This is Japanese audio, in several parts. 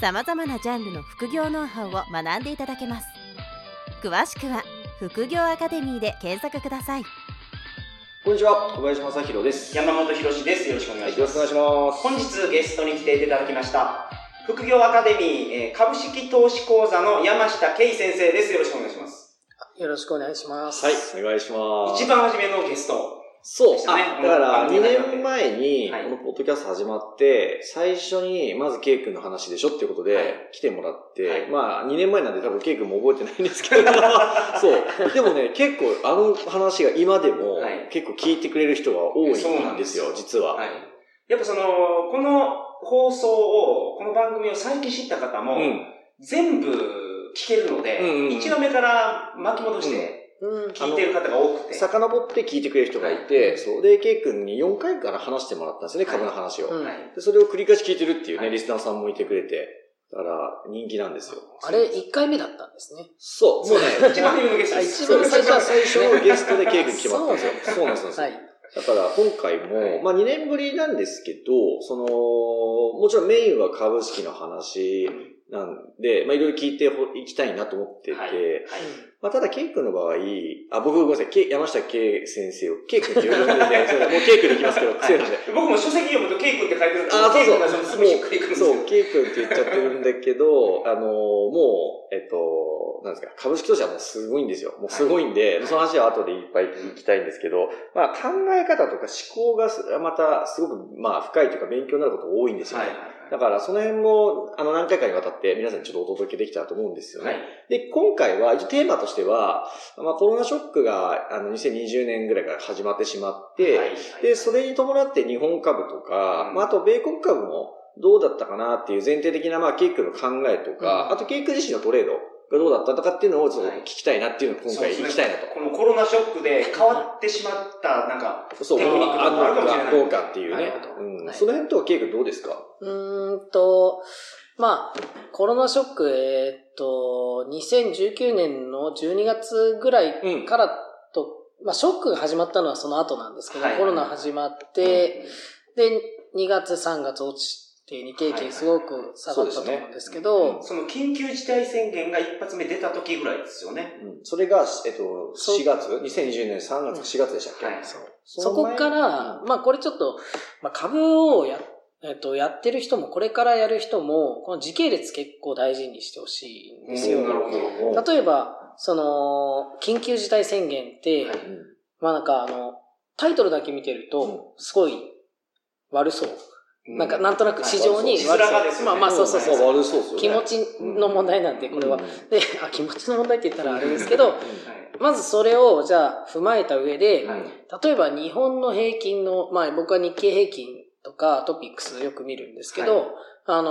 さまざまなジャンルの副業ノウハウを学んでいただけます詳しくは副業アカデミーで検索くださいこんにちは、小林正宏です。山本博史です。よろしくお願いしよろます。しくお願いします。本日ゲストに来ていただきました、副業アカデミー、えー株式投資講座の山下圭先生です。よろしくお願いします。よろしくお願いします。はい、お願いします。一番初めのゲスト。そう、ねあだから2この番組始まって年前に、はいこのポッドキャスト始まって、最初に、まずケイ君の話でしょっていうことはいで、来てもらって、はいまあ、2年前なんで多分ケイ君も覚えてないんですけど、そう。でもね、結構あの話が今でもはい、結構聞いてくれる人が多いんですよ、そうなんですよ実は。はい。やっぱその、この放送を、この番組を最近知った方も、うん。全部聞けるので、うんうんうん1話目から巻き戻してうん。聞いてる方が多くて。遡って聞いてくれる人がいて、そう。で、ケイ君に4回から話してもらったんですよね、はい株の話を。うんはいで、それを繰り返し聞いてるっていうね、はいリスナーさんもいてくれて、だから人気なんですよ。あれ、1回目だったんですね。そう、もうね、一番ゲスト一番最初は最初のゲストでケイ君来てもらったんですよ。そそうなんですよ。はい。だから今回も、はいまあ2年ぶりなんですけど、その、もちろんメインは株式の話なんで、まあいろいろ聞いていきたいなと思ってて、はい。はい。まあただケイ君の場合、あ、僕ごめんなさい、山下圭先生をケイ君って呼んでもうケイ君でいきますけど、癖なんで。僕も書籍読むと、ケイ君って書いてるんですあ、そうそう。ケイ君がそう、ケイ君って言っちゃってるんだけど、あの、もう、えっと、なんですか、株式投資はもうすごいんですよ。もうすごいんで、その話は後でいっぱい聞きたいんですけど、まあ考え方とか思考がすまたすごく、まあ深いというか勉強になること多いんですよね。はい。だからその辺も、あの何回かにわたって皆さんにちょっとお届けできたらと思うんですよね。はい。で、今回は、一応テーマとしては、まあコロナショックが、あの、2020年ぐらいから始まってしまって、はいで、それに伴って日本株とか、うんまあ、あと米国株もどうだったかなっていう前提的な、まあ、ケイ君の考えとか、うんあとケイ君自身のトレードがどうだったとかっていうのをちょっと聞きたいなっていうのを今回そうですね。聞きたいなと。このコロナショックで変わってしまった、なんか、そう、テクニックとかあるかもしれない。かどうかっていうね。その辺とはケイ君どうですか？うーんと、まあ、コロナショック、えーっと、2019年の12月ぐらいからと、まあ、ショックが始まったのはその後なんですけど、はい。コロナ始まって、で、2月、3月落ちて、日経平均すごく下がったと思うんですけど、その緊急事態宣言が一発目出た時ぐらいですよね。うん。それが、えっと、そう。4月 ?2020 年3月、4月でしたっけ、はい。そう。そそこから、まあこれちょっと、まあ株をや、えっと、やってる人も、これからやる人も、この時系列結構大事にしてほしいんですよ。例えば、その、緊急事態宣言って、はい。うん。まあなんかあの、タイトルだけ見てるうん。と、すごい悪そう。なんかなんとなく市場にはい悪。まあまあそうそうそう。悪そう。気持ちの問題なんで、これは。うん。で、あ、気持ちの問題って言ったらあれですけど、はいまずそれをじゃあ踏まえた上で、はい。例えば日本の平均の、まあ僕は日経平均とかトピックスよく見るんですけど、はい。あの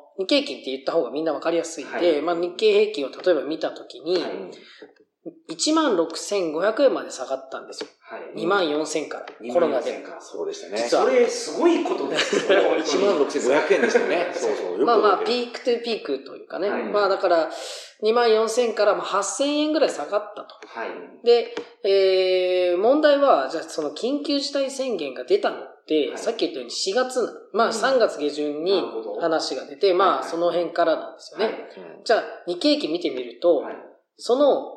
ー日経平均って言った方がみんなわかりやすいんで、はい。まあ日経平均を例えば見たときに、はい16,500円まで下がったんですよ。はい。2万4000から、コロナで。か。そうでしたね。実はそれ、すごいことですよ。1万6500円でしたね。そうそう。まあまあ、ピークトゥピークというかね。はいまあだから、2万4000からまあ8000円ぐらい下がったと。はい。で、えー、問題は、じゃあその緊急事態宣言が出たのって、はいさっき言ったように4月な、まあうん3月下旬に話が出て、はいまはいあその辺からなんですよね。はいうんじゃあ日経平均見てみると、はいそのに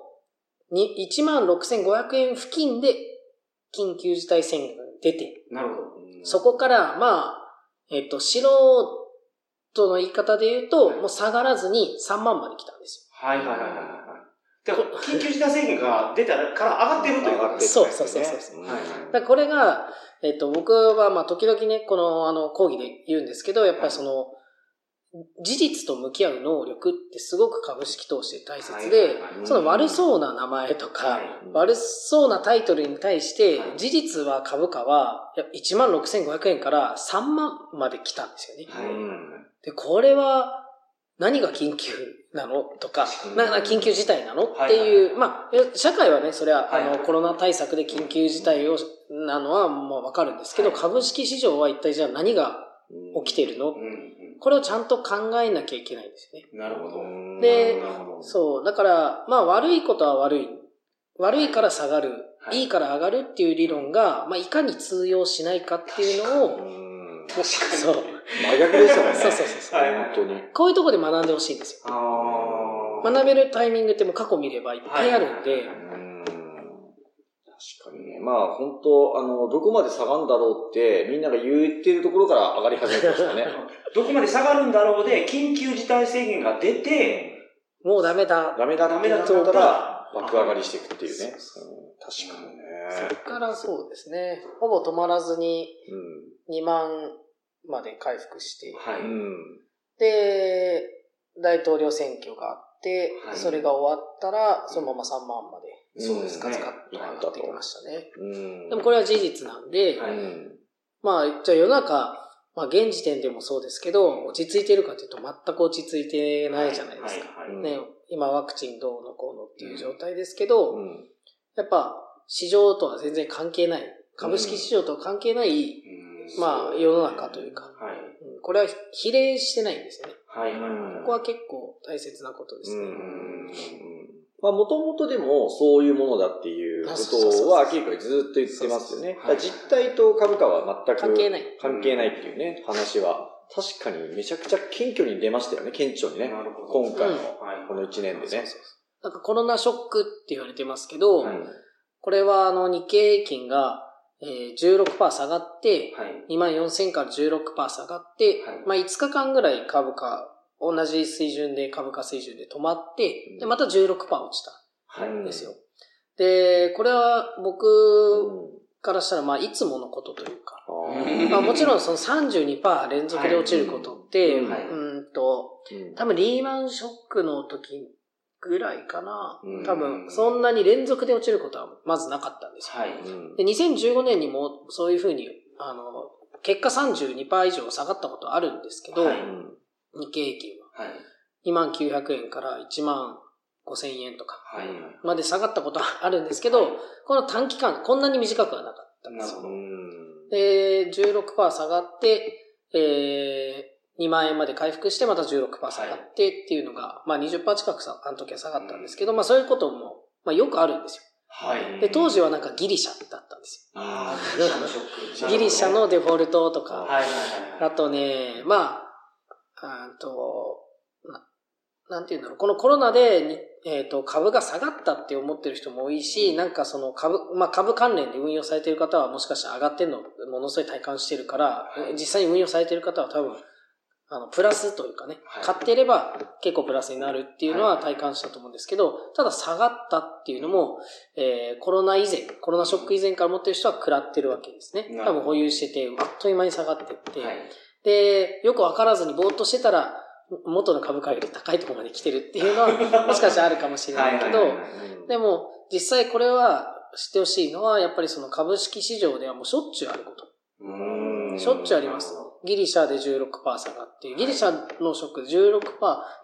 1万6500円付近で緊急事態宣言が出て、なるほど。そこから、まあ、えっと、素人の言い方で言うと、はいもう下がらずに3万まで来たんですはいはいはいはいはい。でも、緊急事態宣言が出たから上がってるということですそうそうそうそううんはいよ。だこれが、えっと、僕は、まあ、時々ね、この、あの、講義で言うんですけど、やっぱりその、事実と向き合う能力ってすごく株式投資で大切でその悪そうな名前とか、はい。悪そうなタイトルに対しては、い事実は株価は1万6500円から3万まで来たんですよね。で、これは何が緊急なのとか確、なな緊急事態なのっていう、まあ、え社会はね、それは、あの、コロナ対策で緊急事態を、なのはもうわかるんですけど、はい。株式市場は一体じゃあ何が起きているの、うん。うんこれをちゃんと考えなきゃいけないんですよね。なるほど。でそう。だから、まあ悪いことは悪い。悪いから下がる。はいいいから上がるっていう理論が、まあいかに通用しないかっていうのを、うん確かに。そう。真逆ですよね。そうそうそうそうはい本当に。こういうところで学んでほしいんですよ。学べるタイミングってもう過去見ればいっぱいあるんで、うん確かにね。まあ本当、あの、どこまで下がるんだろうって、みんなが言ってるところから上がり始めてますよね。どこまで下がるんだろうで、緊急事態宣言が出て、もうダメだ。ダメだダメだってなったら、ら、爆上がりしていくっていうね。そううん確かにね。そっからそうですね。ほぼ止まらずに2万まで回復して、はい。で、大統領選挙があって、はいそれが終わったら、そのまま3万まで、そうですねガツガツと上がってきましたね。うん。でもこれは事実なんで。まあ、じゃあ世の中、まあ現時点でもそうですけど、落ち着いてるかというと全く落ち着いてないじゃないですか。はいはいね、今ワクチンどうのこうのっていう状態ですけど、うん。やっぱ市場とは全然関係ない、株式市場とは関係ない、うんまあ世の中というか、これは比例してないんですよね。はいはいはい。ここは結構大切なことですね。うんまあ、もともとでもそういうものだっていうことは、結構ずっと言ってますよね。実態と株価は全く関係ない。関係ないっていうね、話は、確かにめちゃくちゃ謙虚に出ましたよね、顕著にね。今回のはい。この1年でね。なんかコロナショックって言われてますけど、はい。これはあの日経平均が、えー、16%下がって、はい。2万4000から16%下がって、はい。まあ5日間ぐらい株価、同じ水準で株価水準で止まってうん、で、また16%落ちたはい。んですよ。で、これは僕からしたら、まあいつものことというか、うんまあもちろんその32%連続で落ちることって、はいはいうーんと、うん多分リーマンショックの時ぐらいかなうん。多分そんなに連続で落ちることはまずなかったんですよ。はい。うんで、2015年にもそういうふうに、あの、結果32%以上下がったことあるんですけど、はい日経平均ははい。2万900円から1万5000円とかはい。まで下がったことは あるんですけど、この短期間、こんなに短くはなかったんですよ。で、16%下がって、えー、2万円まで回復して、また16%下がってっていうのが、まあ20%近くさ、あの時は下がったんですけど、まあそういうことも、まあよくあるんですよ。はい。で、当時はなんかギリシャだったんですあーギリシャのショック。よ。ギリシャのデフォルトとか、はいはいはい。あとね、まあ、あーと、ななんていうんだろう、このコロナでに、えっ、と、株が下がったって思ってる人も多いし、なんかその株、まあ株関連で運用されている方はもしかしたら上がってるのものすごい体感してるから、はい。実際に運用されている方は多分、あの、プラスというかね、はい。買っていれば結構プラスになるっていうのは体感したと思うんですけど、ただ下がったっていうのも、えーコロナ以前、コロナショック以前から持ってる人は食らってるわけですね。多分保有してて、あっという間に下がってって、はい。で、よくわからずにぼーっとしてたら、元の株価より高いところまで来てるっていうのは、もしかしたらあるかもしれないけどでも、実際これは知ってほしいのは、やっぱりその株式市場ではもうしょっちゅうあること。しょっちゅうあります。ギリシャで16%下がって、ギリシャのショックで16%、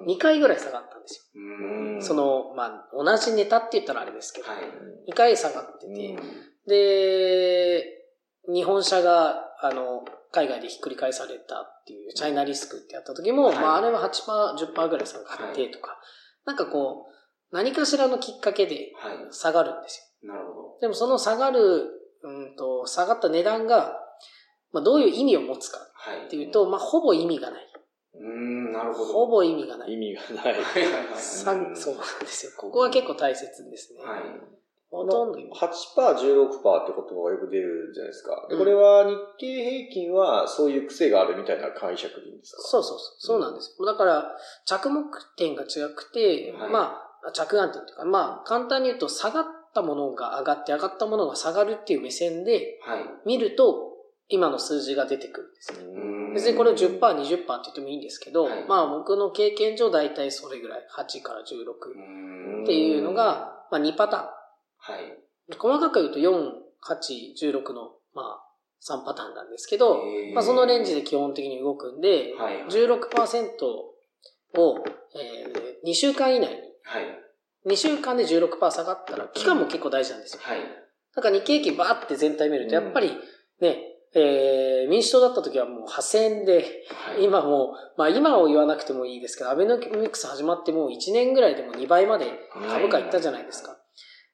2回ぐらい下がったんですよ。そ、の、まあ、同じネタって言ったらあれですけど、はい。2回下がってて、で、日本車が、あの、海外でひっくり返されたっていう、チャイナリスクってやった時も、はいまあ、あれは8%、10%ぐらい下がってとか、なんかこう、何かしらのきっかけではい。下がるんですなるほよ。でもその下がる、うんと、下がった値段が、まあ、どういう意味を持つかど。はい。っていうと、まあ、ほぼ意味がない。うーん、なるほど。ほぼ意味がない。意味がない。そうなんですよ。ここは結構大切ですね。はい。ほとんど意味8%、16%って言葉がよく出るじゃないですか。でうんこれは日経平均はそういう癖があるみたいな解釈でいいんですか？そうそうそう。そうなんですよ。だから、着目点が違くて、はいまあ、着眼点というか、まあ、簡単に言うと、下がったものが上がって、上がったものが下がるっていう目線ではい。見ると、今の数字が出てくるんですね。うん別にこれを10%、20%って言ってもいいんですけど、はいまあ僕の経験上大体それぐらい、8から16うーんっていうのが、まあ2パターン。はい。細かく言うと4、8、16の、まあ3パターンなんですけど、まあそのレンジで基本的に動くんで、はい。16%を、えー、2週間以内に、はい。2週間で16%下がったら、期間も結構大事なんですよ。はい。なんか日経平均バーって全体見ると、うんやっぱりね、えー、民主党だった時はもう8000円で、はい。今もう、まあ今を言わなくてもいいですけど、アベノミクス始まってもう1年ぐらいでも2倍まで株価いったじゃないですか。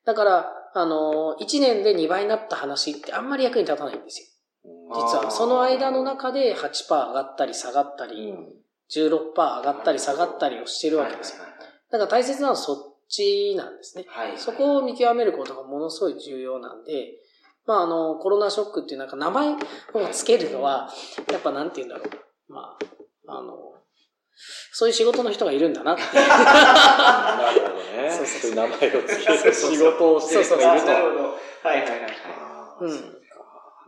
だから、あのー、1年で2倍になった話ってあんまり役に立たないんですよ。実は。その間の中で8%上がったり下がったり、16%上がったり下がったりをしてるわけですよ。だから大切なのはそっちなんですね。はい。そこを見極めることがものすごい重要なんで、まああの、コロナショックっていうなんか名前をつけるのは、やっぱなんて言うんだろう。まあ、あの、そういう仕事の人がいるんだなって。なるほどね。そうそういう名前をつける仕事をしてる人がいると。なるほど。はいはいはい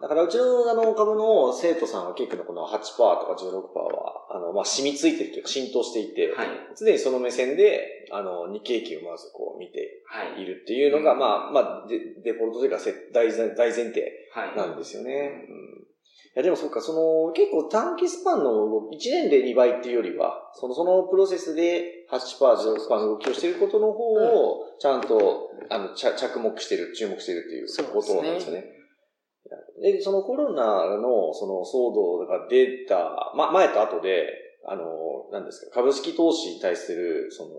だからうちのあの株の生徒さんは結構のこの8%とか16%は、あの、まあ、染みついてるというか浸透していて、はい。常にその目線で、あの、日経平均をまずこう見てはい。いるっていうのが、うんまあ、まあ、デデフォルトというかせ大前大前提はい。なんですよね。うんいや、でもそっか、その、結構短期スパンの動き、1年で2倍っていうよりは、その、そのプロセスで8%、16%の動きをしていることの方を、ちゃんと、あの、着着目してる、注目してるっていうことなんですよね。で、そのコロナの、その騒動が出た、ま、前と後で、あの、何ですか、株式投資に対する、その、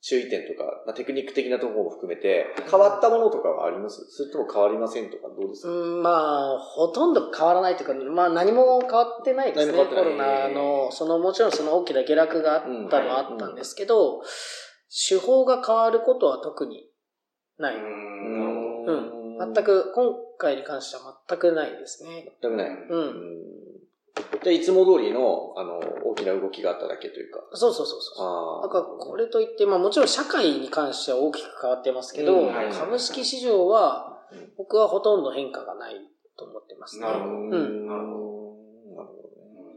注意点とか、まあ、テクニック的なところも含めて、変わったものとかはあります？それとも変わりませんとか、どうですか、うん、まあ、ほとんど変わらないというか、まあ何も変わってないですね。コロナの、そのもちろんその大きな下落があったのはあったんですけど、手法が変わることは特にない。うん。うん。全く、今回に関しては全くないですね。全くない。う。うんんじゃあ、いつも通りの、あの、大きな動きがあっただけというか。そうそうそうそう。あなんかこれといって、まあもちろん社会に関しては大きく変わってますけど、うんはい株式市場はうん僕はほとんど変化がないと思ってますね。なるほどうんなるほどなるほどね。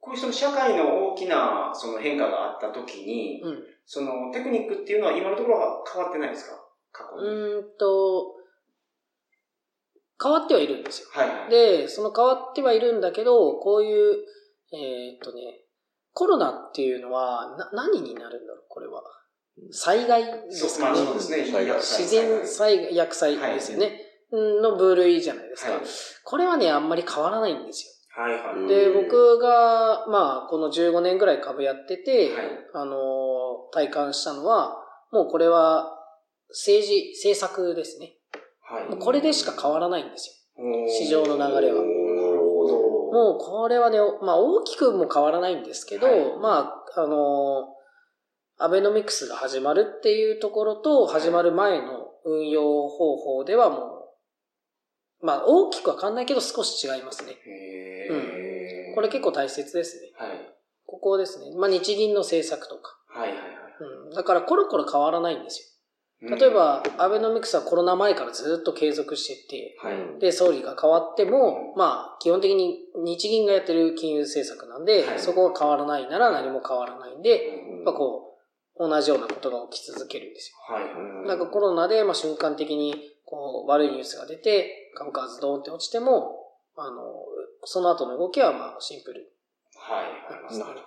こういうその社会の大きなその変化があったときに、うんそのテクニックっていうのは今のところは変わってないですか？過去に。うーんと、変わってはいるんですよ。はいはい。で、その変わってはいるんだけど、こういう、えーっとね、コロナっていうのは、な、何になるんだろう、これは。災害ですかね。そうですね。自然災害、薬災ですよね。の部類じゃないですか。はいこれはね、あんまり変わらないんですはいはい。よ。で、うん僕が、まあ、この15年ぐらい株やってて、はいあのー、体感したのは、もうこれは政治、政策ですね。はい。これでしか変わらないんですよ。市場の流れはなるほど。もうこれはね、まあ大きくも変わらないんですけど、はいまあ、あのーアベノミクスが始まるっていうところと、始まる前の運用方法ではもう、まあ大きくは変わんないけど少し違いますね。へーこれ結構大切ですね。はい。ここですね。まあ日銀の政策とか。はいはいはい。うん。だからコロコロ変わらないんですよ。うん例えば、アベノミクスはコロナ前からずっと継続してて、はい。で、総理が変わっても、まあ、基本的に日銀がやってる金融政策なんで、はいそこが変わらないなら何も変わらないんで、うんまあこう、同じようなことが起き続けるんですはい。よ。なんかコロナで、まあ瞬間的に、こう、悪いニュースが出て、株価がズドーンって落ちても、あの、その後の動きはまあシンプル。はい。なるなる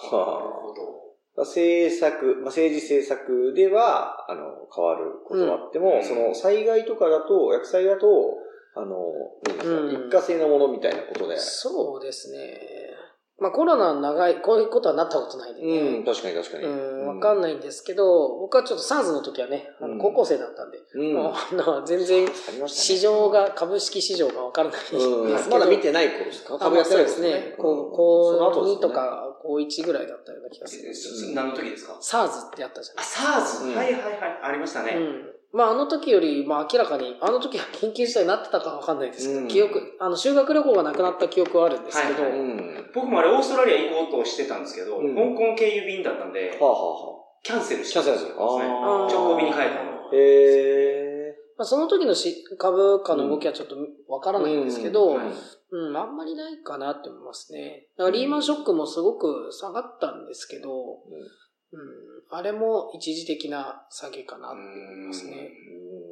ほど。はほど。あ、政策、まあ、政治政策では、あの、変わることがあっても、うんその災害とかだと、薬剤だと、あの、一過性のものみたいなことで。そうですね。まあコロナ長い、こういうことはなったことないんでね。うん、確かに確かに。うん、わかんないんですけど、僕はちょっと SARS の時はね、あうんの高校生だったんで、うん。もうあの全然市場が、株式市場がわからないんですけど、うん、まだ見てない頃ですか？あまあそうです頃ね。こう、ですよ2とか高1ぐらいだったような気がする。何の時ですか？SARS ってあったじゃあ、ない SARS、うんはいはいはい。ありましたね。うん。まああの時より、まあ明らかに、あの時は緊急事態になってたかわかんないですけど、うん記憶、あの修学旅行がなくなった記憶はあるんですけど、はいうん。僕もあれオーストラリア行こうとしてたんですけど、うん香港経由便だったんで、はあはあはキャンセルしキャンセルするたんですよ。ね直行便に変えたの。あ。へまあ、その時のし株価の動きはちょっとわからないんですけど、ううんあんまりないかなって思いますね。だからリーマンショックもすごく下がったんですけど、うん、あれも一時的な下げかなって思いますね。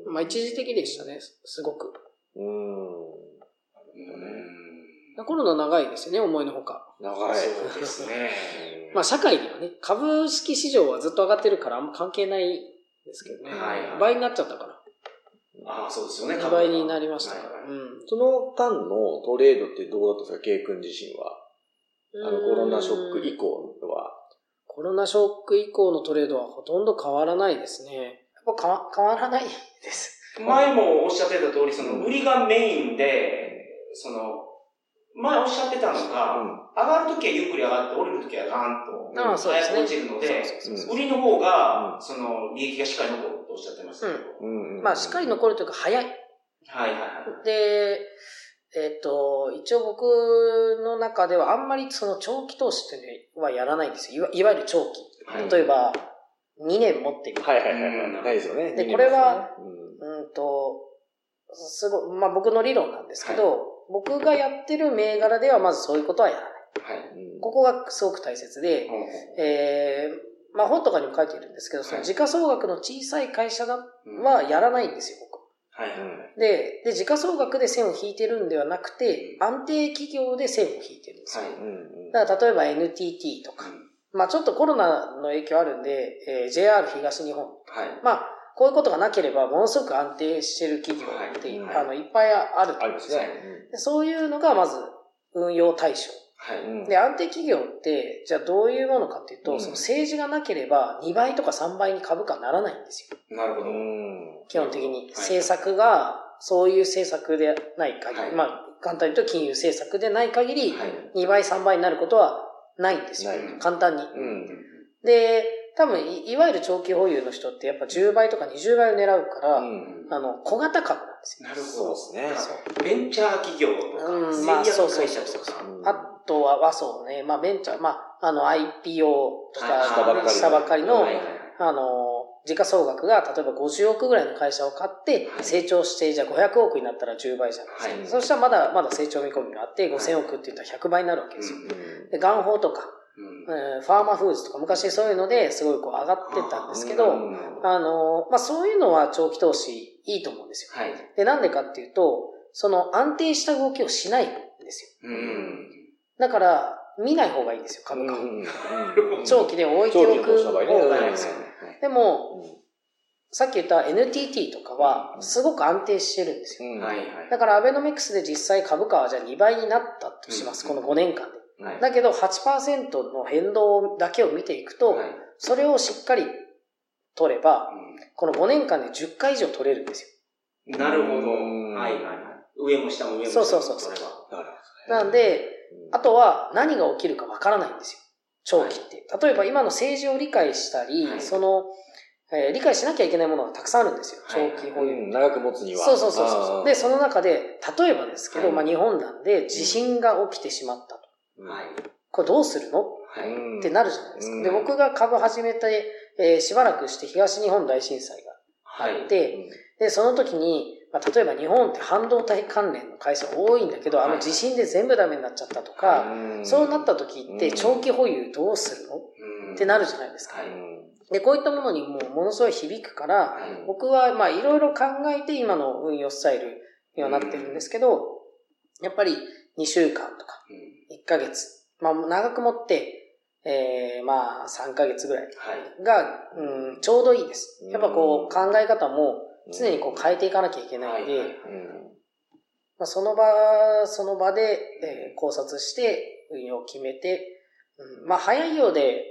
うんまあ一時的でしたね、すごく。うん。うんコロナ長いですよね、思いのほか。長い。そうですね。う んまあ社会にはね、株式市場はずっと上がってるからあんま関係ないですけどね。はいはい倍になっちゃったから。ああ、そうですよね。2倍になりましたから。はいうん。その間のトレードってどうだったんですか、ケイ君自身は。あの、コロナショック以降は。コロナショック以降のトレードはほとんど変わらないですね。やっぱ変わ変わらないです。前もおっしゃってた通り、その、売りがメインで、その、前おっしゃってたのが、上がるときはゆっくり上がって、降りるときはガーンと、早く落ちるので、売りの方が、うんその、利益がしっかり残るとおっしゃってましたけど。うんうんまあしっかり残るというか早い。はいはいはい。で、えっ、と、一応僕の中ではあんまりその長期投資っていうのはやらないんですよ。いわいわゆる長期。はい例えば、2年持ってみる。はいはいはいはい。うんないですよね。でこれはうんうんと、すごい、まあ僕の理論なんですけど、僕がやってる銘柄ではまずそういうことはやらない。はい。うんここがすごく大切で、えー、まあ本とかにも書いているんですけど、その時価総額の小さい会社だうんはやらないんですよ、僕。はいはいはい。で、で、時価総額で線を引いてるんではなくて、安定企業で線を引いてるんですよ。はいうんうんだから例えば NTT とか、まあちょっとコロナの影響あるんで、えー JR 東日本。はい。まあ、こういうことがなければ、ものすごく安定してる企業って、はいあの、いっぱいあるとありますね。でそういうのがまず運用対象。はい。うんで、安定企業って、じゃあどういうものかっていうと、うんその政治がなければ2倍とか3倍に株価ならないんですよ。なるほど。うん基本的に。はい政策が、そういう政策でない限り、はいまあ、簡単に言うと金融政策でない限り、はい。2倍3倍になることはないんですよ。簡単に。うんで、多分い、いわゆる長期保有の人ってやっぱ10倍とか20倍を狙うから、うんあの、小型株なんですよ。なるほそうど。ですね。ベンチャー企業とか、うん製まあそうそう薬会社そうとか。うんあとは、はそうね、まあベンチャー、まあ、あの IPO とはいかしたばっかりしたばっかりの、はいはいあの、時価総額が例えば50億ぐらいの会社を買って、はい成長して、じゃあ500億になったら10倍じゃないですか。はいそしたらまだまだ成長見込みがあって、5000億って言ったら100倍になるわけですよ。うんで、元宝とか、うんえーファーマーフーズとか昔そういうのですごいこう上がってたんですけど、うんあの、まあ、そういうのは長期投資いいと思うんですよ。はい。で、なんでかっていうと、その安定した動きをしないんですよ。うん。だから、見ない方がいいんですよ、株価を。うん 長期で置いておく方がいいんですよ。でも、さっき言った NTT とかは、すごく安定してるんですよ。うんはいはい。だから、アベノミクスで実際株価はじゃあ2倍になったとします、うんこの5年間で。はいだけど、8%の変動だけを見ていくと、はいそれをしっかり取れば、この5年間で10回以上取れるんですよ。うんなるほど。うんはいはいはい。上も下も上も下も。そうそうそうそうれはなるなんで、あとは何が起きるかわからないんですよ。長期って。例えば今の政治を理解したり、はいその、えー理解しなきゃいけないものがたくさんあるんですよ。はい長期保有。うん長く持つには。そうそうそうそう。で、その、の中で、例えばですけど、はいまあ日本なんで地震が起きてしまったと。はい。これどうするの？ってなるじゃないですか。うんで、僕が株始めて、えーしばらくして東日本大震災がはいあっ。て、で、その時に、まあ、例えば日本って半導体関連の会社多いんだけど、あの地震で全部ダメになっちゃったとか、そうなった時ってうん。長期保有どうするの？うん。ってなるじゃないですか。はい。で、こういったものにもうものすごい響くから、はい。僕はまあいろいろ考えて今の運用スタイルにはなってるんですけど、やっぱり2週間とか1ヶ月、まあ長く持って、えー、まあ3ヶ月ぐらいはい。が、うん、ちょうどいいです。やっぱこう考え方も常にこう変えていかなきゃいけないんで、まあ、その場、その場で、えー考察して運用を決めて、うん、まあ早いようで、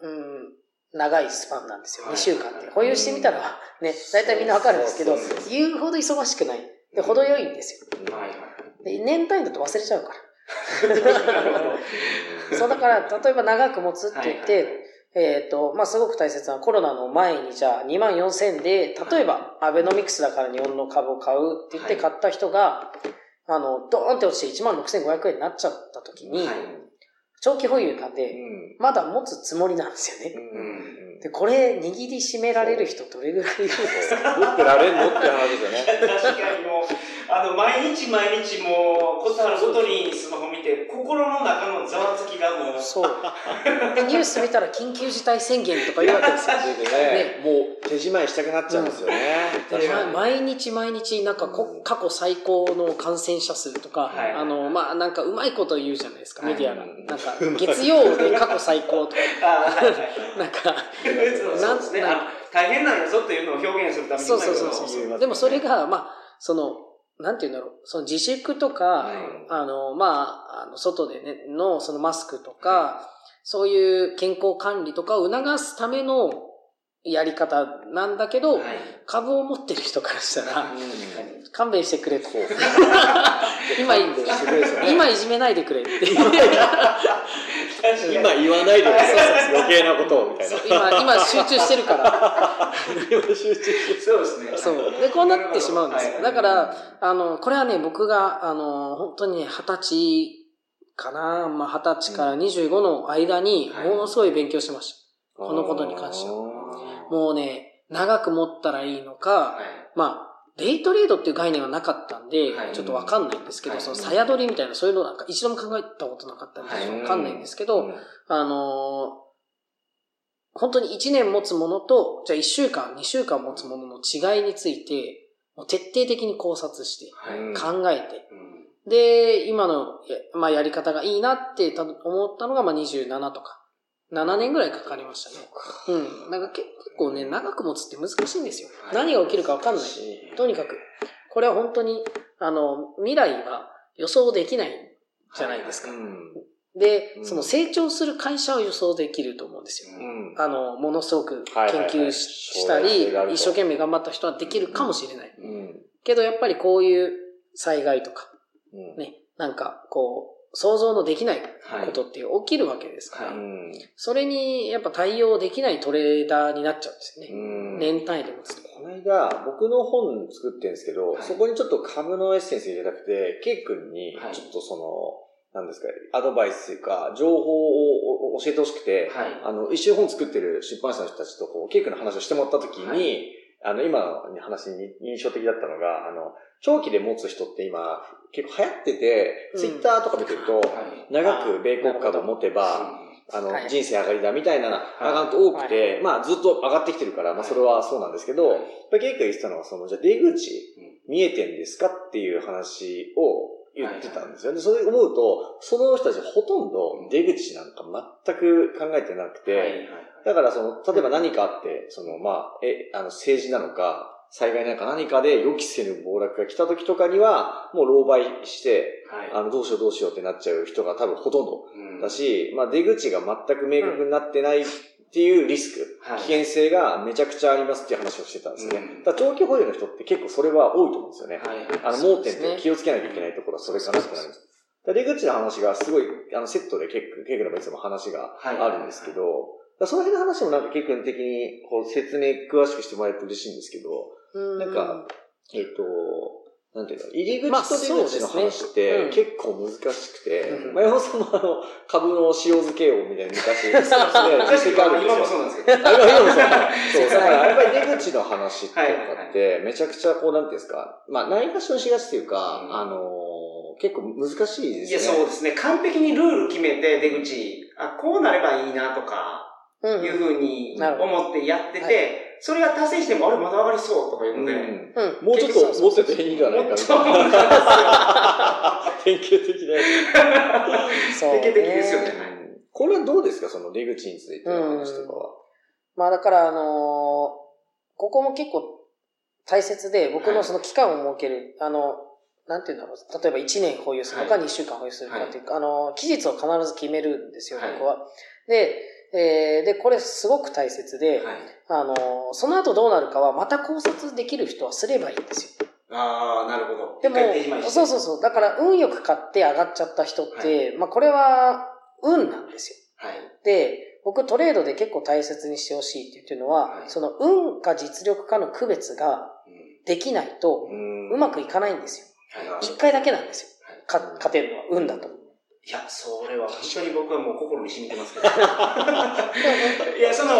うん、長いスパンなんですよ。はい2週間って。保有してみたら、ね、大体みんなわかるんですけど言うほど忙しくない。で、程よいんですよ。で、年単位だと忘れちゃうから。そうだから、例えば長く持つって言って、えっ、と、まあ、すごく大切なコロナの前にじゃあ2万4千で、例えばアベノミクスだから日本の株を買うって言って買った人が、あの、ドーンって落ちて1万6500円になっちゃった時に、はい。長期保有なんで、うん。まだ持つつもりなんですよね。うんで、これ、握りしめられる人どれぐらいいるんですか？持ってられんのって話ですよね。確かにもう、あの、毎日毎日もう、ことあるごとにスマホ見見て、心の中のざわつきがもう。そう。で、ニュース見たら緊急事態宣言とか言うわけですよ。ね、もう手仕舞いしたくなっちゃうんですよね。うん、毎日毎日、なんかこ、過去最高の感染者数とか、はい、あの、まあ、なんかうまいこと言うじゃないですか、メディアが。なんか、月曜で過去最高とか。なんか、なんですね。大変なんやぞっていうのを表現するためにそうそうそうそう。でもそれが、まあ、その、なんて言うんだろう、その自粛とか、はい、あの、まあ、あの、外でね、の、そのマスクとか、はい、そういう健康管理とかを促すためのやり方なんだけど、はい、株を持ってる人からしたら、勘弁してくれと。今、今いじめないでくれって。今言わないでくれ。余計なことを、みたいな。今、今集中してるから。今集中してる。そうですね。そう。で、こうなってしまうんですよ。だから、あの、これはね、僕が、あの、本当にね、二十歳かな、まあ、二十歳から25の間に、ものすごい勉強しました。このことに関しては。もうね、長く持ったらいいのか、まあ、デイトレードっていう概念はなかったんで、ちょっとわかんないんですけど、その、さや取りみたいな、そういうのなんか一度も考えたことなかったんで、わかんないんですけど、あの本当に1年持つものと、じゃあ1週間、2週間持つものの違いについて、もう徹底的に考察して、考えて、で、今の、まあ、やり方がいいなって思ったのが、まあ、27とか、7年ぐらいかかりましたね。うん。なんか結構ね、長く持つって難しいんですよ。何が起きるかわかんない。とにかく。これは本当に、あの、未来は予想できないじゃないですか。で、その成長する会社を予想できると思うんですよ。あの、ものすごく研究したり、一生懸命頑張った人はできるかもしれない。けどやっぱりこういう災害とか、ね、なんかこう、想像のできないことって起きるわけですから、はい、それにやっぱ対応できないトレーダーになっちゃうんですよね。年単位でもつこの間、僕の本作ってるんですけど、はい、そこにちょっと株のエッセンス入れたくて、ケイ君にちょっとその、なんですか、アドバイスというか、情報を教えてほしくて、はい、あの、一周本作ってる出版社の人たちとこう、ケイ君の話をしてもらったときに、あの、今の話に印象的だったのが、あの、長期で持つ人って今、結構流行ってて、ツイッターとか見てると、長く米国株を持てば、あの、人生上がりだみたいなアカウント多くて、まあずっと上がってきてるから、まあそれはそうなんですけど、やっぱり結構言ってたのは、その、じゃあ出口見えてんですかっていう話を言ってたんですよ。で、それ思うと、その人たちほとんど出口なんか全く考えてなくて、だからその、例えば何かあって、その、まあ、え、あの、政治なのか、災害なんか何かで予期せぬ暴落が来た時とかには、もう狼狽して、はい、あの、どうしようどうしようってなっちゃう人が多分ほとんどだし、うん、まあ出口が全く明確になってないっていうリスク、うん、危険性がめちゃくちゃありますっていう話をしてたんですね。うん、だ長期保有の人って結構それは多いと思うんですよね。はい、あの、盲点って気をつけなきゃいけないところはそれかなってなります。出口の話がすごい、あの、セットで結構、結構いつも話があるんですけど、その辺の話もなんか結構的にこう説明詳しくしてもらえると嬉しいんですけど、なんか、えっ、ー、と、なんていうの、入り口と出口の話って結構難しくて、まあ、山本さんもあの、株の塩漬けをみたいな昔、確かに今もそうなんですけど。今も そう。そう、だからやっぱり出口の話とかって、めちゃくちゃこう、なんていうんですか、まあ、ないがしろしがちっていうか、あの、結構難しいですね。いや、そうですね。完璧にルール決めて出口、あ、こうなればいいなとか、いうふうに思ってやってて、それが達成しても、あれまだ上がりそうとか言うんで、うん、もうちょっと持ってていいんじゃないかみたいな。典型的なやつ。典型的ですよね。これはどうですかその出口についての話とかは？まあだから、あのー、ここも結構大切で、僕のその期間を設ける、あの、なんていうんだろう。例えば1年保有するのか2週間保有するのかっていうか、あの、期日を必ず決めるんですよ、僕は。で、えー、で、これすごく大切で、はい、あの、その後どうなるかはまた考察できる人はすればいいんですよ。ああ、なるほど。でも、そうそうそう。だから運よく買って上がっちゃった人って、はい、まあこれは運なんですよ。はい。で、僕トレードで結構大切にしてほしいって言ってるのは、はい、その運か実力かの区別ができないとうまくいかないんですよ。一、回だけなんですよ。か勝てるのは運だと。いや、それは本当に僕はもう心に染みてますけど。いや、その、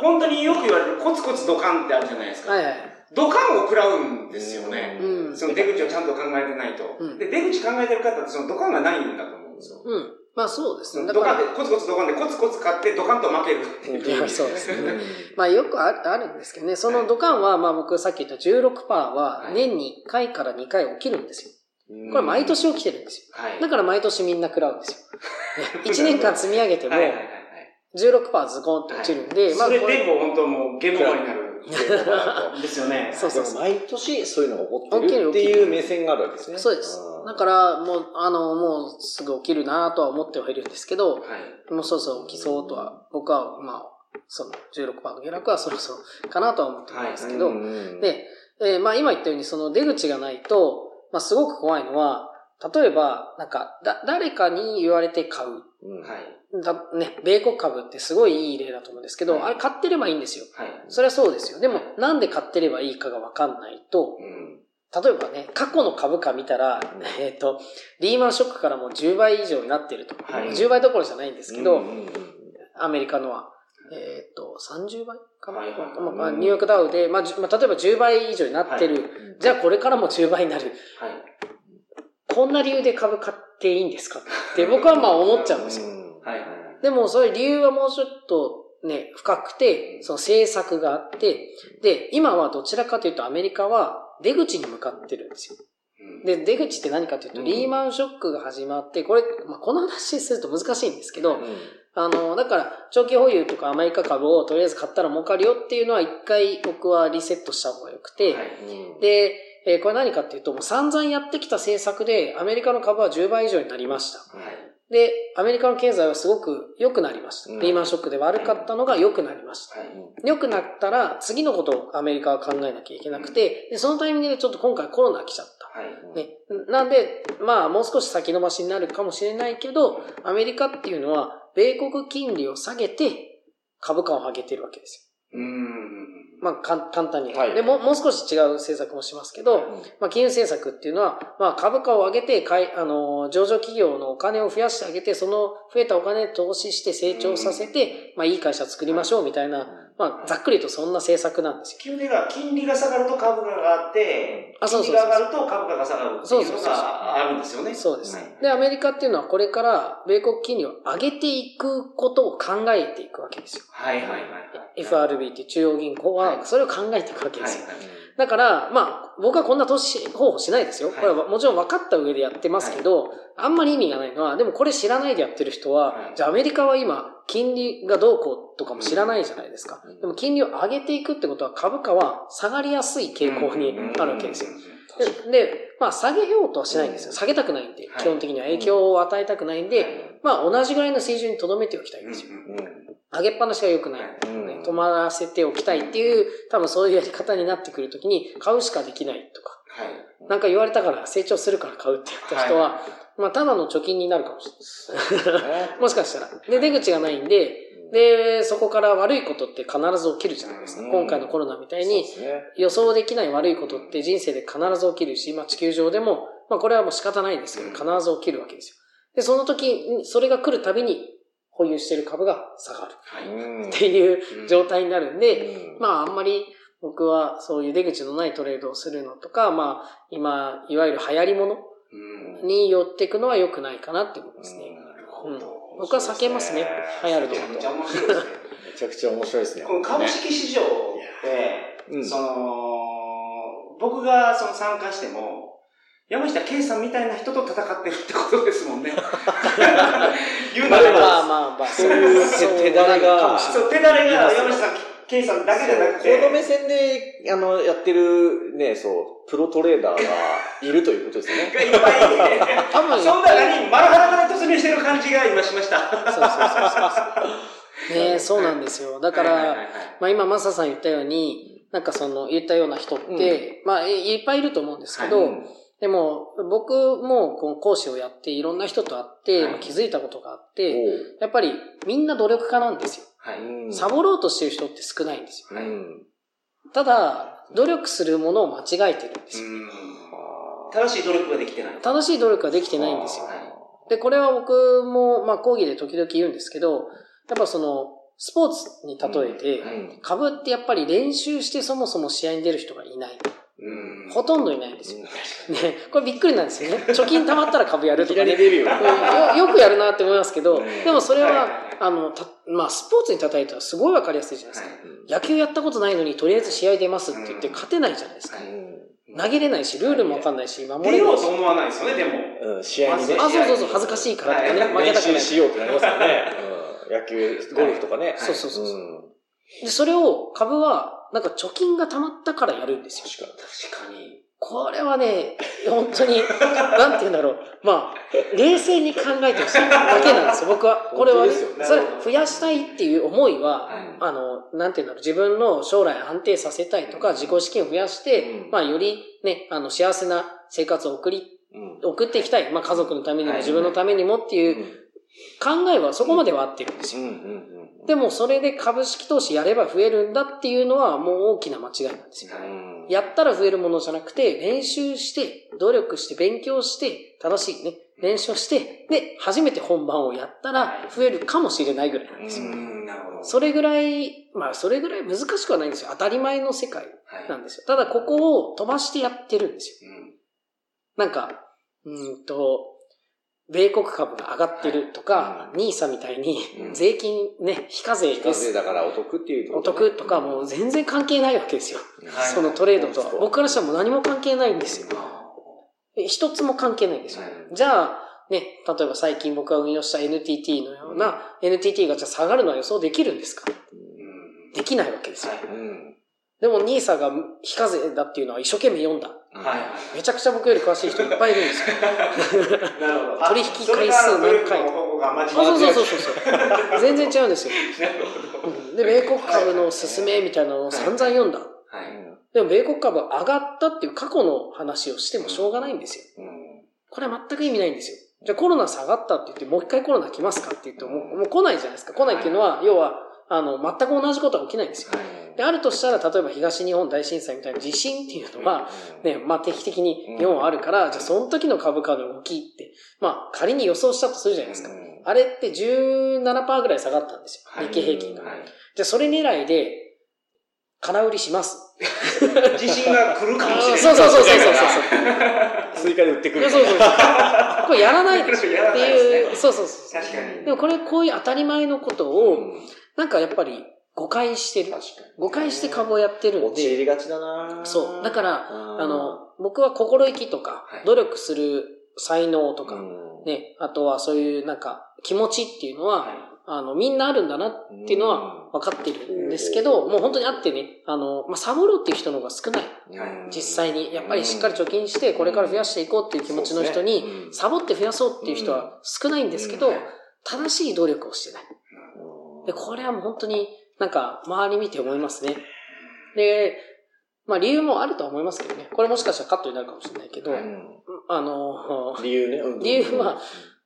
本当によく言われるコツコツドカンってあるじゃないですか。はいはい。土管を食らうんですよね。うん。その出口をちゃんと考えてないと。うんで、出口考えてる方ってその土管がないんだと思うんですよ。うん。まあそうですね。だ土から、管でコツコツ土管でコツコツ買って土管と負けるっていう。い やそうですね。まあよくああるんですけどね、その土管は、まあ僕さっき言った16%は年に1回から2回起きるんですよ。これ毎年起きてるんですよ。はい。だから毎年みんな食らうんですよ。1年間積み上げてもはいはいはいはい。16%ズコンって落ちるんで、まあそれこれでもう本当もうゲームオーバーになる。ですよね。そうそうそう。毎年そういうのが起こってるっていう目線があるわけですね。そうです。だから、もう、あの、もうすぐ起きるなとは思ってはいるんですけど、はい。もうそろそろ起きそうとは、僕は、まあ、その16%の下落はそろそろかなとは思ってるんですけど、うんで、えーまあ今言ったようにその出口がないと、まあすごく怖いのは、例えば、なんか、だ、誰かに言われて買う。うんはい。だね、米国株ってすごいいい例だと思うんですけど、はいあれ買ってればいいんですよ。はい。それはそうですよ。でも、なんで買ってればいいかがわかんないと、うん。例えばね、過去の株価見たら、えっ、と、リーマンショックからもう10倍以上になってると。はい10倍どころじゃないんですけど、うんうんうんアメリカのは。えっ、と、30倍？まあ、ニューヨークダウで、まあ、じまあ、例えば10倍以上になってる。じゃあこれからも10倍になる。はい。こんな理由で株買っていいんですか？って僕はまあ思っちゃうんですよ。うんはい。はい。でもそういう理由はもうちょっとね、深くて、その政策があって、で、今はどちらかというとアメリカは出口に向かってるんですよ。うんで、出口って何かというと、うんリーマンショックが始まって、これ、まあ、この話すると難しいんですけど、うんあの、だから、長期保有とかアメリカ株をとりあえず買ったら儲かるよっていうのは一回僕はリセットした方がよくて、はいうんで、えーこれ何かっていうと、もう散々やってきた政策でアメリカの株は10倍以上になりました。はい。で、アメリカの経済はすごく良くなりました。うんリーマンショックで悪かったのが良くなりました。はい。良くなったら次のことをアメリカは考えなきゃいけなくて、でそのタイミングでちょっと今回コロナ来ちゃった。はい。ね、なんで、まあ、もう少し先延ばしになるかもしれないけど、アメリカっていうのは、米国金利を下げて、株価を上げてるわけですうーん。よ。まあ、簡単に。はいでも、もう少し違う政策もしますけど、まあ、金融政策っていうのは、まあ、株価を上げて、かい、あの、上場企業のお金を増やしてあげて、その増えたお金で投資して成長させて、まあ、いい会社作りましょうみたいな、まあ、ざっくりとそんな政策なんですよ。金利が、金利が下がると株価が上がって、あそうそうそう金利が上がると株価が下がるっていうのがあるんですよね。そうですはい。で、アメリカっていうのはこれから米国金利を上げていくことを考えていくわけですよ。はいはいはいはい。FRB っていう中央銀行ははいそれを考えていくわけですよ。はいはいだから、まあ、僕はこんな投資方法しないですよ。はいこれはもちろん分かった上でやってますけど、あんまり意味がないのは、でもこれ知らないでやってる人は、はいじゃあアメリカは今、金利がどうこうとかも知らないじゃないですか。うんでも金利を上げていくってことは株価は下がりやすい傾向にあるわけですよ。で、でまあ下げようとはしないんですよ。下げたくないんで、はい基本的には影響を与えたくないんで、まあ同じぐらいの水準に留めておきたいんですよ。上げっぱなしが良くない。止まらせておきたいっていう、多分そういうやり方になってくるときに、買うしかできないとか、はい。なんか言われたから成長するから買うって言った人は、まあただの貯金になるかもしれない。もしかしたら。で、出口がないんで、で、そこから悪いことって必ず起きるじゃないですか。うん今回のコロナみたいに、予想できない悪いことって人生で必ず起きるし、まあ地球上でも、まあこれはもう仕方ないですけど、必ず起きるわけですよ。で、その時に、それが来るたびに保有している株が下がるっていう状態になるんで、うんまああんまり僕はそういう出口のないトレードをするのとか、まあ今、いわゆる流行り物うん。に寄っていくのは良くないかなって思いますね。なるほど。僕は避けますね流行るとめちゃめちゃ面白いですね。めちゃくちゃ面白いですね。この株式市場って、うんその、僕がその参加しても、山下圭さんみたいな人と戦ってるってことですもんね。言うなれば、まあまあまあ、そういう手手だれがそう、手だれが山下圭さんだけじゃなくこて、の目線で、あの、やってる、ね、そう、プロトレーダーがいるということですよね。がいっぱいいて、多分その中に丸裸で突入してる感じが今しました。そうそうそうそう。ねそうなんですよ。だから、はいはいはいはいまあ今、マサさん言ったように、なんかその言ったような人って、まあいいっぱいいると思うんですけど、うんでも僕もこう講師をやっていろんな人と会って、はいまあ気づいたことがあって、やっぱりみんな努力家なんですよ。はい。うんサボろうとしてる人って少ないんですよ。うんただ、努力するものを間違えてるんですよ。うん正しい努力ができてない。正しい努力ができてないんですよ。はいで、これは僕も、まあ講義で時々言うんですけど、やっぱその、スポーツに例えて、株ってやっぱり練習してそもそも試合に出る人がいない。うん、ほとんどいないんですよ。ね、これびっくりなんですよね。貯金貯まったら株やるとかね。よよくやるなって思いますけど、でもそれは、あの、たまあ、スポーツに例えたらすごいわかりやすいじゃないですか。野球やったことないのに、とりあえず試合出ますって言って勝てないじゃないですか。投げれないし、ルールもわかんないし、守れないし。出ようと思わないですよね、でも。うん、試合にね。あ、そうそうそう、恥ずかしいからとかね、負けたくない。しようってなりますよね。野球、ゴルフとかね。そうそうそう。で、それを株は、なんか貯金が溜まったからやるんですよ。確かに。これはね、本当に、なんて言うんだろう。まあ、冷静に考えてほしいだけなんですよ、僕は。これはね、それ、増やしたいっていう思いは、あの、なんて言うんだろう、自分の将来安定させたいとか、自己資金を増やして、まあ、よりね、あの、幸せな生活を送り、送っていきたい。まあ、家族のためにも自分のためにもっていう考えはそこまでは合ってるんですよ。でもそれで株式投資やれば増えるんだっていうのはもう大きな間違いなんですよ。やったら増えるものじゃなくて、練習して、努力して、勉強して、正しいね、練習して、で、初めて本番をやったら増えるかもしれないぐらいなんですよ。それぐらい、まあそれぐらい難しくはないんですよ。当たり前の世界なんですよ。ただここを飛ばしてやってるんですよ。なんか、うんと、米国株が上がってるとか、ニーサみたいに、税金ね、非課税です。非課税だからお得っていう、お得とかもう全然関係ないわけですよ。そのトレードとは。僕からしたらもう何も関係ないんですよ。一つも関係ないんですよ。じゃあ、ね、例えば最近僕が運用した NTT のような、NTT がじゃあ下がるのは予想できるんですか？できないわけですよ。でも NISA が非課税だっていうのは一生懸命読んだ。はい。めちゃくちゃ僕より詳しい人いっぱいいるんですよ。なるほど。取引回数何回そうそうそうそうそう。全然違うんですよ。なるほど。で、米国株の勧めみたいなのを散々読んだ。はい。でも米国株上がったっていう過去の話をしてもしょうがないんですよ。うん。これは全く意味ないんですよ。じゃあコロナ下がったって言ってもう一回コロナ来ますかって言ってももう来ないじゃないですか。来ないっていうのは、要は、あの、全く同じことは起きないんですよ。で、あるとしたら、例えば東日本大震災みたいな地震っていうのは、ね、まあ定期的に日本はあるから、じゃあその時の株価の動きって、まあ仮に予想したとするじゃないですか。あれって17%ぐらい下がったんですよ。日経平均が。じゃあそれ狙いで、空売りします。地震が来るかもしれない。そうそうそうそうそう。追加で売ってくる。そうそうそう。これやらないでしょっていう。そうそうそう。確かに。でもこれこういう当たり前のことを、なんかやっぱり誤解してる。誤解して株をやってるんで。陥りがちだな。そう。だから、あの、僕は心意気とか、努力する才能とか、ね、あとはそういうなんか気持ちっていうのは、あの、みんなあるんだなっていうのは分かってるんですけど、もう本当にあってね、あの、まあ、サボろうっていう人の方が少ない。実際に。やっぱりしっかり貯金して、これから増やしていこうっていう気持ちの人に、サボって増やそうっていう人は少ないんですけど、正しい努力をしてない。で、これはもう本当になんか周り見て思いますね。で、まあ理由もあるとは思いますけどね。これもしかしたらカットになるかもしれないけど、うん、あの、理由ね。理由は、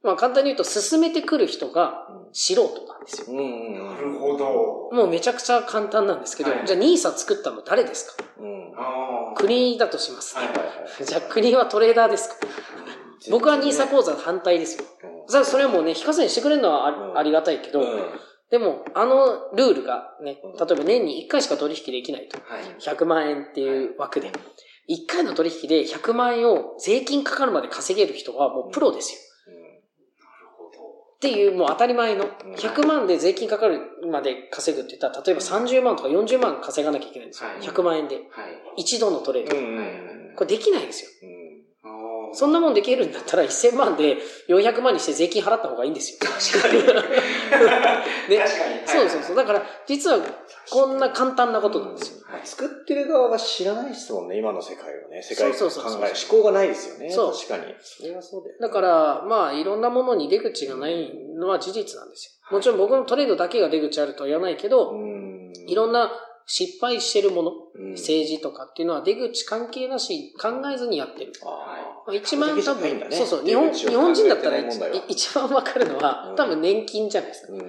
まあ簡単に言うと進めてくる人が素人なんですよ。うん、なるほど。もうめちゃくちゃ簡単なんですけど、はい、じゃあ NISA 作ったの誰ですか、うん、国だとします、ね、じゃあ国はトレーダーですか？僕は NISA 講座反対ですよ。それはもうね、非課税してくれるのはありがたいけど、でも、あのルールがね、例えば年に1回しか取引できないと。はい、100万円っていう枠で。1回の取引で100万円を税金かかるまで稼げる人はもうプロですよ。っていうもう当たり前の、100万で税金かかるまで稼ぐって言ったら、例えば30万とか40万稼がなきゃいけないんですよ。100万円で。一度のトレード。これできないですよ。そんなもんできるんだったら1000万で400万にして税金払った方がいいんですよ。確かに。ね、確かに。そうそうそう。だから、実はこんな簡単なことなんですよ。作ってる側が知らないですもんね、今の世界をね。世界考え、思考がないですよね。そう。確かに。それはそうだよ、ね、だから、まあ、いろんなものに出口がないのは事実なんですよ。もちろん僕のトレードだけが出口あるとは言わないけど、いろんな失敗してるもの、うん、政治とかっていうのは出口関係なし考えずにやってる。まあ、一番多分、ね、そうそう、日本、日本人だったら一番わかるのは、うん、多分年金じゃないですか。うん、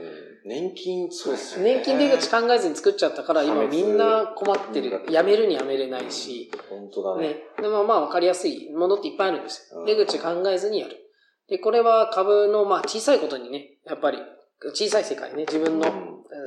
年金、そうですね。年金出口考えずに作っちゃったから、今みんな困ってる。辞めるに辞めれないし。本当だね。ねでもまあわかりやすいものっていっぱいあるんですよ。出口考えずにやる。で、これは株のまあ小さいことにね、やっぱり小さい世界ね、自分の、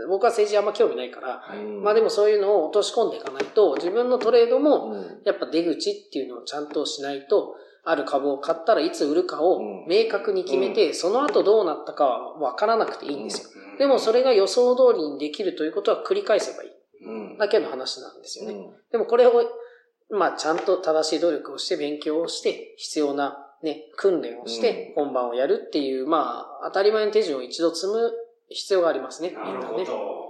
僕は政治あんま興味ないから、まあでもそういうのを落とし込んでいかないと、自分のトレードも、やっぱ出口っていうのをちゃんとしないと、ある株を買ったらいつ売るかを明確に決めて、その後どうなったかは分からなくていいんですよ。でもそれが予想通りにできるということは繰り返せばいい。だけの話なんですよね。でもこれを、まあちゃんと正しい努力をして勉強をして、必要なね、訓練をして本番をやるっていう、まあ当たり前の手順を一度積む必要がありますね。なるほど。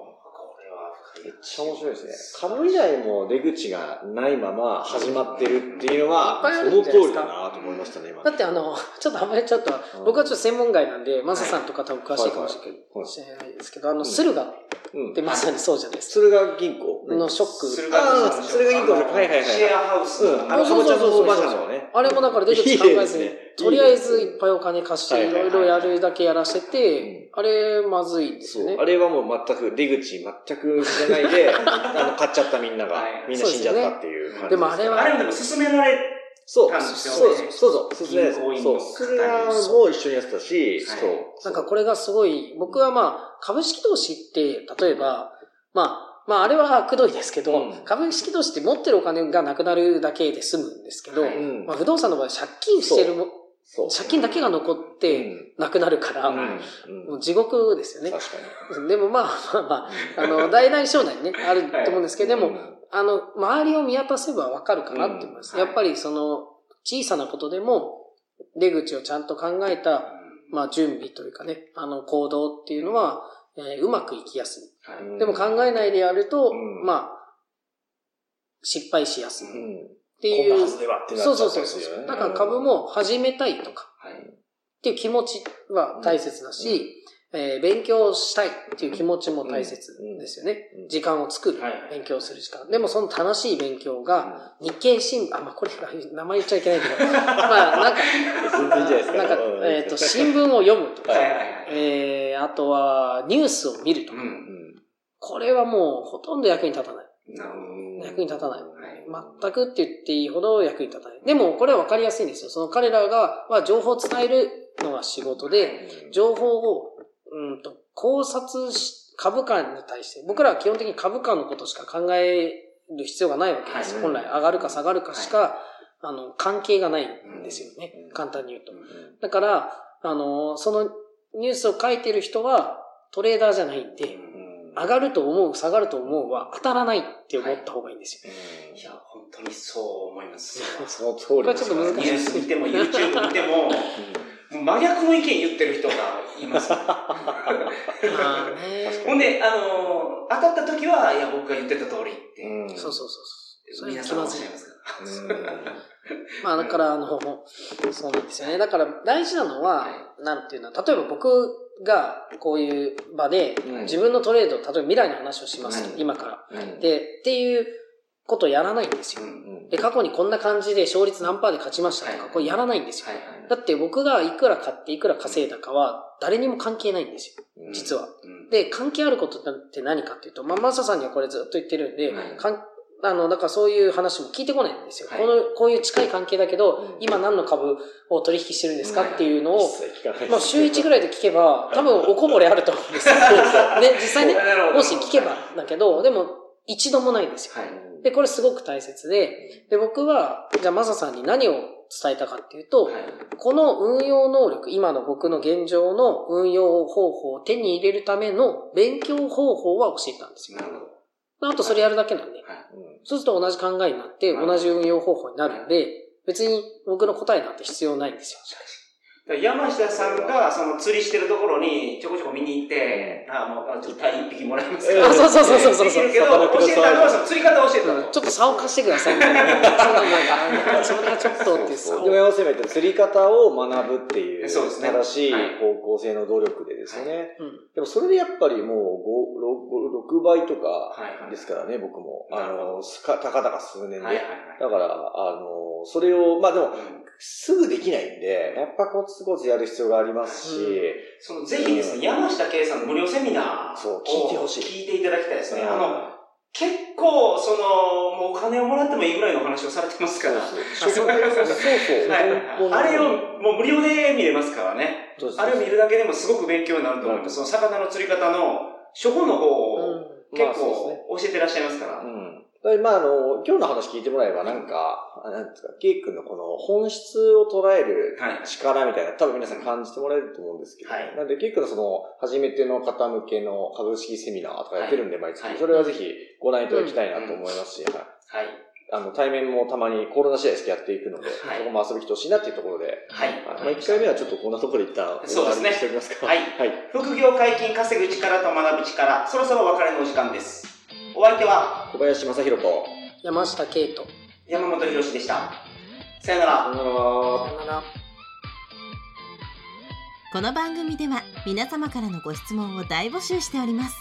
めっちゃ面白いですね。株以外も出口がないまま始まってるっていうのは、その通りだなと思いましたね、今。だってあの、ちょっとあんまりちょっと、僕はちょっと専門外なんで、マサさんとか多分詳しいかもしれないですけど、あの、駿河ってまさにそうじゃないですか。駿河銀行のショック。駿河銀行。はいはいはい。シェアハウス。うん。あの、かぼちゃのね。あれもだから出口考えずに、とりあえずいっぱいお金貸して、いろいろやるだけやらせて、あれまずいですね。あれはもう全く、出口全く知らないで、あの、買っちゃったみんなが、みんな死んじゃったっていう感じで。でもあれは。あれでも進められそう、そうそう、そう、そう。それはもう一緒にやってたし、そう。なんかこれがすごい、僕はまあ、株式投資って、例えば、まあ、まあ、あれはくどいですけど、うん、株式投資って持ってるお金がなくなるだけで済むんですけど、はい、まあ、不動産の場合借金してるも、借金だけが残ってなくなるから、もう地獄ですよね。でもまあまあまあ、あの、大内小内ね、あると思うんですけど、でも、あの、周りを見渡せばわかるかなって思います。やっぱりその、小さなことでも、出口をちゃんと考えた、まあ準備というかね、あの行動っていうのは、えー、うまくいきやすい。でも考えないでやると、まあ、失敗しやすい。っていう。そうそうそうそう。だから株も始めたいとか、っていう気持ちは大切だし、えー、勉強したいっていう気持ちも大切ですよね。時間を作る、勉強する時間。でもその楽しい勉強が、日経新聞、あ、まあこれ、名前言っちゃいけないけど、まあなんか、なんか、えっ、ー、と、新聞を読むとか、えー、あとはニュースを見るとか、これはもうほとんど役に立たない。役に立たない。全くって言っていいほど役に立たない。でも、これは分かりやすいんですよ。その彼らが、まあ、情報を伝えるのが仕事で、情報を、うんと、考察し、株価に対して、僕らは基本的に株価のことしか考える必要がないわけです。本来上がるか下がるかしか、あの、関係がないんですよね。簡単に言うと。だから、あの、そのニュースを書いてる人はトレーダーじゃないんで、上がると思う、下がると思うは当たらないって思った方がいいんですよ。はい、いや、本当にそう思います。その通りこれちょっと難しい。ニュース見ても YouTube 見ても、真逆の意見言ってる人がいます。ほんで、あの当たった時は、いや、僕が言ってた通りって。そうそうそうそう。皆さんおっしゃいますかまあだから、あの、そうなんですよね。だから大事なのは、なんていうのは、例えば僕がこういう場で、自分のトレード、例えば未来の話をしますと、今から。で、っていうことをやらないんですよ。で、過去にこんな感じで勝率何パーで勝ちましたとか、これやらないんですよ。だって僕がいくら買っていくら稼いだかは、誰にも関係ないんですよ。実は。で、関係あることって何かっていうと、まあ、マサさんにはこれずっと言ってるんで、あの、だからそういう話も聞いてこないんですよ。この、こういう近い関係だけど、今何の株を取引してるんですかっていうのを、まあ週1ぐらいで聞けば、多分おこぼれあると思うんですよ。ね、実際ね、もし聞けばだけど、でも一度もないんですよ。で、これすごく大切で、で、僕は、じゃあマサさんに何を伝えたかっていうと、この運用能力、今の僕の現状の運用方法を手に入れるための勉強方法は教えたんですよ。あとそれやるだけなんで。そうすると同じ考えになって、同じ運用方法になるんで、別に僕の答えなんて必要ないんですよ。山下さんが、その釣りしてるところにちょこちょこ見に行って、あもう、ちょっとタイ一匹もらえますかあ、そうそうそうそうそう。できるけど、教えたのはその釣り方を教えたの。ちょっと差を貸してくださいみたいな。なんか、それがちょっとってさ。でも山下さん釣り方を学ぶっていう、そうですね。正しい方向性の努力でですよね。でもそれでやっぱりもう5、6倍とかですからね、僕も。あの、たかだか数年で。だから、あの、それを、まあでも、すぐできないんで、やっぱコツコツやる必要がありますし、うん、そのぜひですね、山下圭さんの無料セミナーを聞いてほしい。聞いていただきたいですね。あの、結構、その、もうお金をもらってもいいぐらいの話をされてますから。そうそう。そうそう。はい、あれをもう無料で見れますからね。あれを見るだけでもすごく勉強になると思います。その魚の釣り方の処方の方を結構教えてらっしゃいますから。うんまあ、あの、今日の話聞いてもらえば、なんか、なんですか、ケイ君のこの本質を捉える力みたいな、はい、多分皆さん感じてもらえると思うんですけど、はい、なんで、ケイ君のその、初めての方向けの株式セミナーとかやってるんで、毎月、はい、それはぜひご覧いただきたいなと思いますし、はい。あの、対面もたまにコロナ次第ですやっていくので、はい、そこも遊び来てほしいなっていうところで、はい。まあ、1回目はちょっとこんなところで一旦、そうですね。しておきますか。はい。はい。副業解禁稼ぐ力と学ぶ力、そろそろお別れのお時間です。お相手は、小林正宏と、山下圭と山本博史でした。さよなら。さよなら。さよなら。この番組では皆様からのご質問を大募集しております。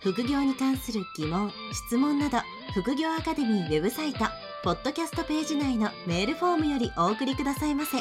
副業に関する疑問、質問など、副業アカデミーウェブサイト、ポッドキャストページ内のメールフォームよりお送りくださいませ。